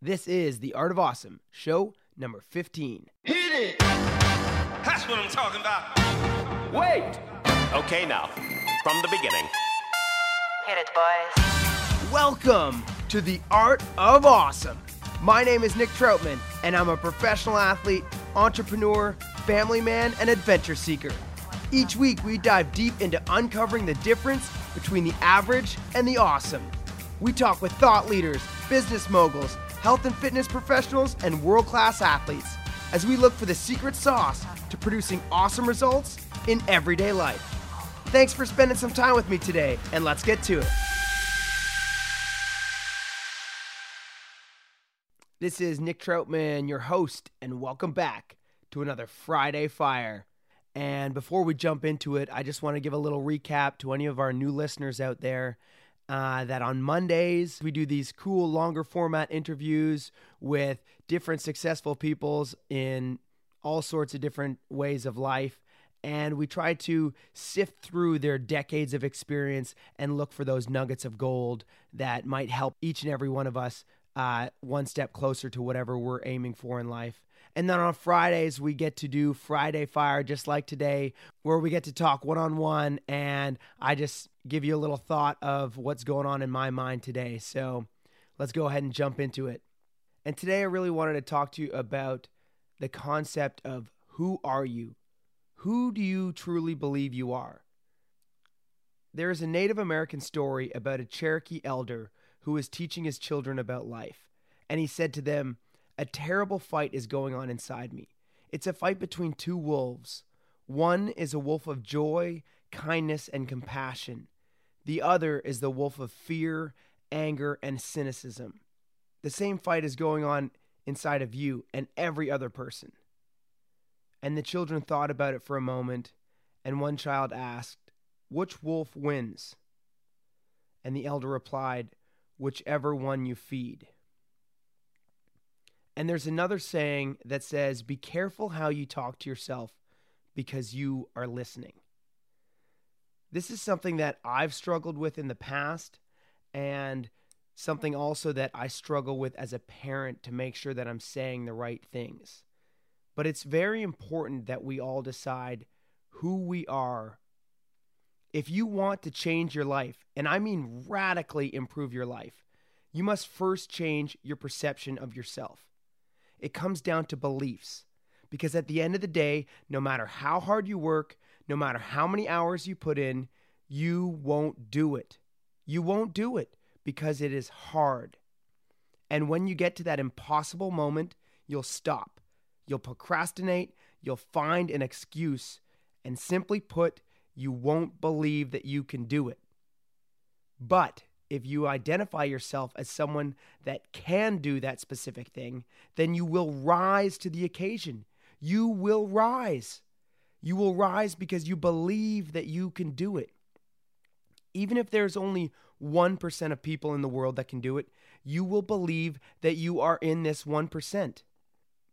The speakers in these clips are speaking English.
This is The Art of Awesome, show number 15. Hit it! That's what I'm talking about. Wait! Okay, now, from the beginning. Hit it, boys. Welcome to The Art of Awesome. My name is Nick Troutman, and I'm a professional athlete, entrepreneur, family man, and adventure seeker. Each week, we dive deep into uncovering the difference between the average and the awesome. We talk with thought leaders, business moguls, health and fitness professionals, and world class athletes as we look for the secret sauce to producing awesome results in everyday life. Thanks for spending some time with me today, and let's get to it. This is Nick Troutman, your host, and welcome back to another Friday Fire. And before we jump into it, I just want to give a little recap to any of our new listeners out there uh, that on Mondays we do these cool, longer format interviews with different successful peoples in all sorts of different ways of life. And we try to sift through their decades of experience and look for those nuggets of gold that might help each and every one of us uh, one step closer to whatever we're aiming for in life. And then on Fridays, we get to do Friday Fire just like today, where we get to talk one on one. And I just give you a little thought of what's going on in my mind today. So let's go ahead and jump into it. And today, I really wanted to talk to you about the concept of who are you? Who do you truly believe you are? There is a Native American story about a Cherokee elder who was teaching his children about life. And he said to them, A terrible fight is going on inside me. It's a fight between two wolves. One is a wolf of joy, kindness, and compassion. The other is the wolf of fear, anger, and cynicism. The same fight is going on inside of you and every other person. And the children thought about it for a moment, and one child asked, Which wolf wins? And the elder replied, whichever one you feed. And there's another saying that says, Be careful how you talk to yourself because you are listening. This is something that I've struggled with in the past, and something also that I struggle with as a parent to make sure that I'm saying the right things. But it's very important that we all decide who we are if you want to change your life, and I mean radically improve your life, you must first change your perception of yourself. It comes down to beliefs. Because at the end of the day, no matter how hard you work, no matter how many hours you put in, you won't do it. You won't do it because it is hard. And when you get to that impossible moment, you'll stop. You'll procrastinate. You'll find an excuse. And simply put, you won't believe that you can do it. But if you identify yourself as someone that can do that specific thing, then you will rise to the occasion. You will rise. You will rise because you believe that you can do it. Even if there's only 1% of people in the world that can do it, you will believe that you are in this 1%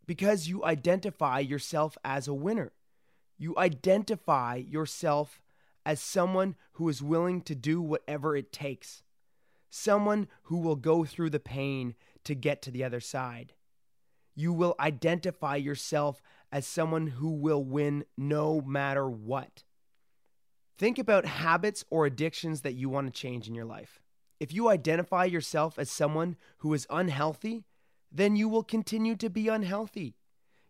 because you identify yourself as a winner. You identify yourself as someone who is willing to do whatever it takes, someone who will go through the pain to get to the other side. You will identify yourself as someone who will win no matter what. Think about habits or addictions that you want to change in your life. If you identify yourself as someone who is unhealthy, then you will continue to be unhealthy.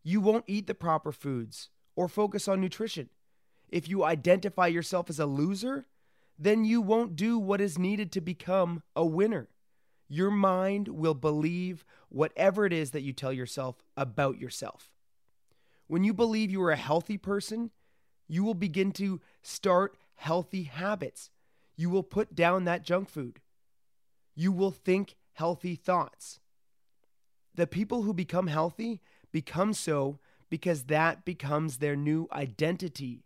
You won't eat the proper foods or focus on nutrition. If you identify yourself as a loser, then you won't do what is needed to become a winner. Your mind will believe whatever it is that you tell yourself about yourself. When you believe you are a healthy person, you will begin to start healthy habits. You will put down that junk food. You will think healthy thoughts. The people who become healthy become so because that becomes their new identity.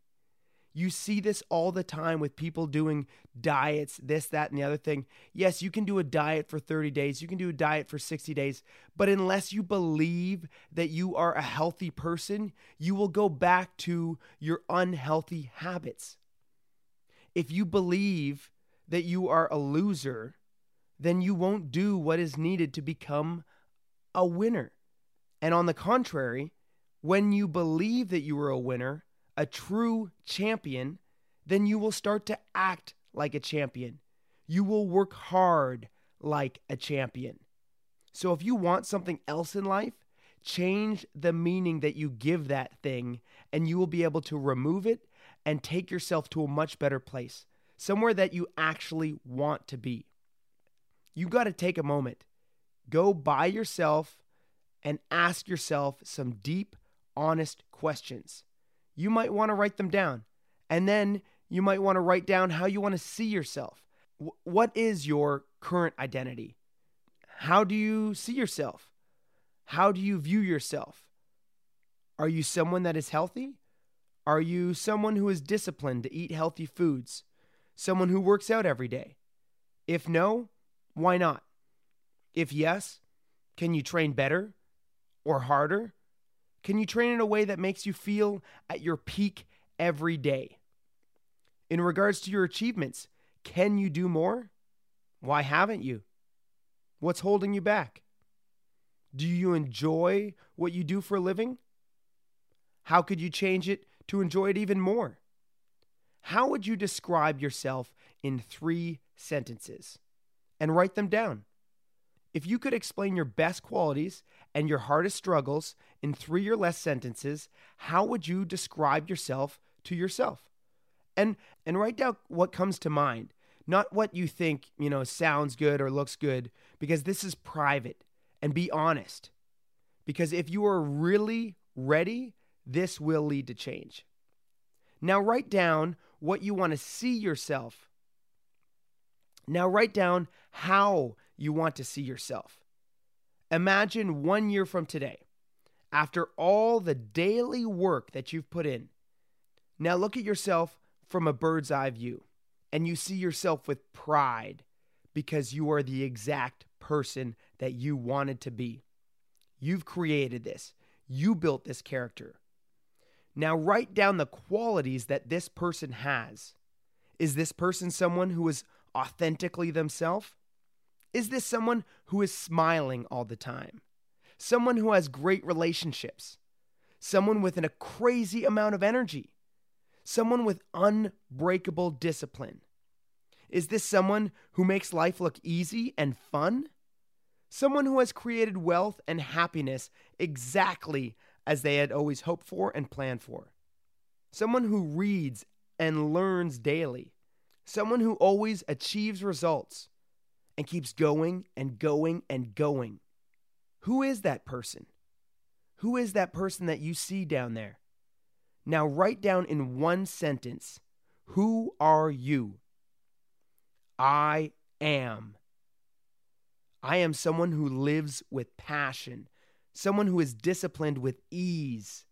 You see this all the time with people doing diets, this, that, and the other thing. Yes, you can do a diet for 30 days, you can do a diet for 60 days, but unless you believe that you are a healthy person, you will go back to your unhealthy habits. If you believe that you are a loser, then you won't do what is needed to become a winner. And on the contrary, when you believe that you are a winner, a true champion, then you will start to act like a champion. You will work hard like a champion. So if you want something else in life, change the meaning that you give that thing, and you will be able to remove it and take yourself to a much better place, somewhere that you actually want to be. You got to take a moment, go by yourself, and ask yourself some deep, honest questions you might want to write them down. And then you might want to write down how you want to see yourself. W- what is your current identity? How do you see yourself? How do you view yourself? Are you someone that is healthy? Are you someone who is disciplined to eat healthy foods? Someone who works out every day? If no, why not? If yes, can you train better or harder? Can you train in a way that makes you feel at your peak every day? In regards to your achievements, can you do more? Why haven't you? What's holding you back? Do you enjoy what you do for a living? How could you change it to enjoy it even more? How would you describe yourself in three sentences? And write them down. If you could explain your best qualities and your hardest struggles in three or less sentences, how would you describe yourself to yourself? And and write down what comes to mind, not what you think, you know, sounds good or looks good, because this is private. And be honest. Because if you are really ready, this will lead to change. Now write down what you want to see yourself. Now write down how you want to see yourself. Imagine one year from today, after all the daily work that you've put in. Now look at yourself from a bird's eye view, and you see yourself with pride because you are the exact person that you wanted to be. You've created this, you built this character. Now write down the qualities that this person has. Is this person someone who is authentically themselves? Is this someone who is smiling all the time? Someone who has great relationships? Someone with a crazy amount of energy? Someone with unbreakable discipline? Is this someone who makes life look easy and fun? Someone who has created wealth and happiness exactly as they had always hoped for and planned for? Someone who reads and learns daily? Someone who always achieves results? And keeps going and going and going. Who is that person? Who is that person that you see down there? Now write down in one sentence Who are you? I am. I am someone who lives with passion, someone who is disciplined with ease.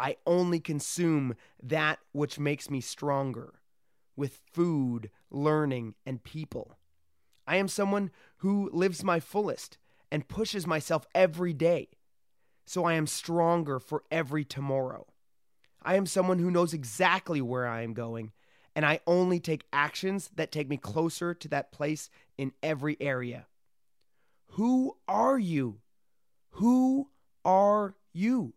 I only consume that which makes me stronger with food, learning, and people. I am someone who lives my fullest and pushes myself every day. So I am stronger for every tomorrow. I am someone who knows exactly where I am going, and I only take actions that take me closer to that place in every area. Who are you? Who are you?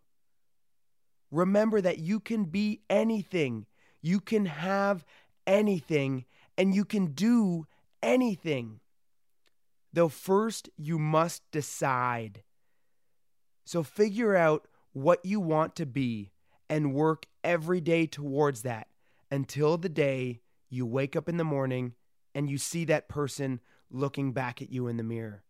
Remember that you can be anything, you can have anything, and you can do anything. Though first you must decide. So figure out what you want to be and work every day towards that until the day you wake up in the morning and you see that person looking back at you in the mirror.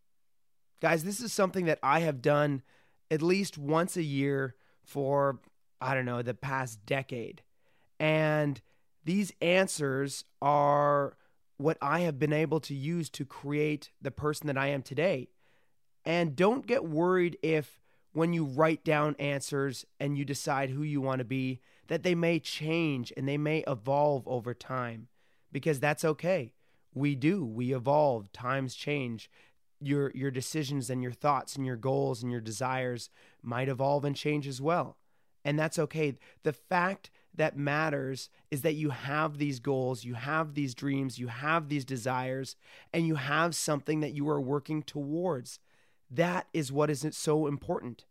Guys, this is something that I have done at least once a year for, I don't know, the past decade. And these answers are what I have been able to use to create the person that I am today. And don't get worried if when you write down answers and you decide who you want to be, that they may change and they may evolve over time because that's okay. We do, we evolve, times change. Your your decisions and your thoughts and your goals and your desires might evolve and change as well. And that's okay. The fact that matters is that you have these goals, you have these dreams, you have these desires, and you have something that you are working towards. That is what is so important.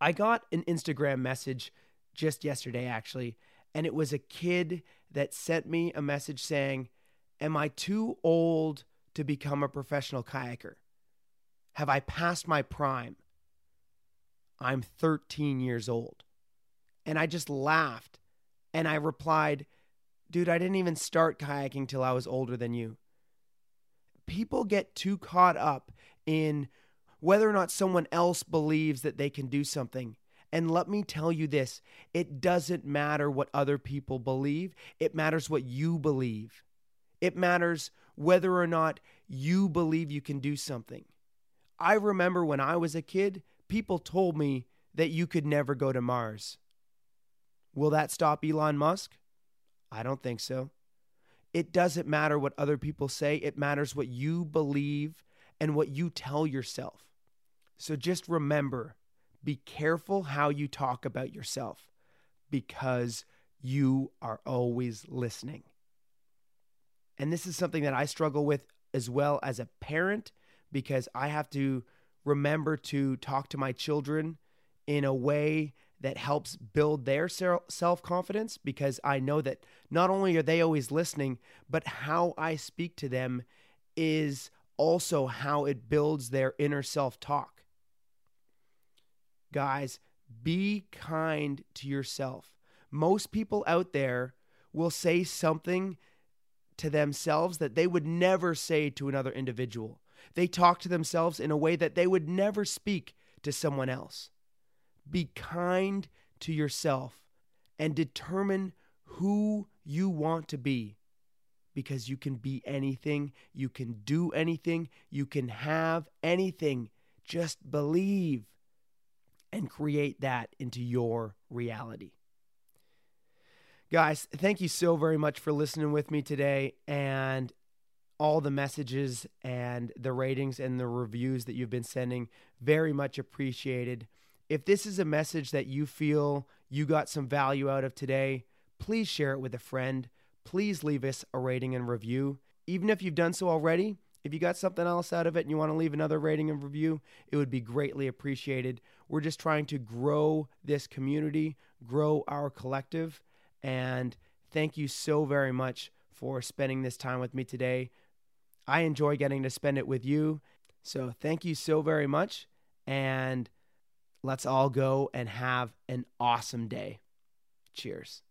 I got an Instagram message just yesterday, actually, and it was a kid that sent me a message saying, Am I too old to become a professional kayaker? Have I passed my prime? I'm 13 years old. And I just laughed and I replied, Dude, I didn't even start kayaking till I was older than you. People get too caught up in whether or not someone else believes that they can do something. And let me tell you this it doesn't matter what other people believe, it matters what you believe. It matters whether or not you believe you can do something. I remember when I was a kid, people told me that you could never go to Mars. Will that stop Elon Musk? I don't think so. It doesn't matter what other people say, it matters what you believe and what you tell yourself. So just remember be careful how you talk about yourself because you are always listening. And this is something that I struggle with as well as a parent because I have to remember to talk to my children in a way that helps build their self confidence because I know that not only are they always listening, but how I speak to them is also how it builds their inner self talk. Guys, be kind to yourself. Most people out there will say something to themselves that they would never say to another individual. They talk to themselves in a way that they would never speak to someone else. Be kind to yourself and determine who you want to be because you can be anything, you can do anything, you can have anything. Just believe and create that into your reality. Guys, thank you so very much for listening with me today and all the messages and the ratings and the reviews that you've been sending. Very much appreciated. If this is a message that you feel you got some value out of today, please share it with a friend. Please leave us a rating and review. Even if you've done so already, if you got something else out of it and you want to leave another rating and review, it would be greatly appreciated. We're just trying to grow this community, grow our collective. And thank you so very much for spending this time with me today. I enjoy getting to spend it with you. So thank you so very much. And let's all go and have an awesome day. Cheers.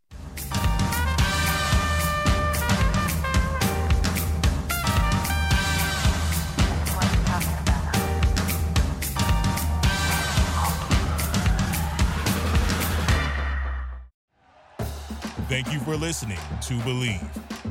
Thank you for listening to Bleav.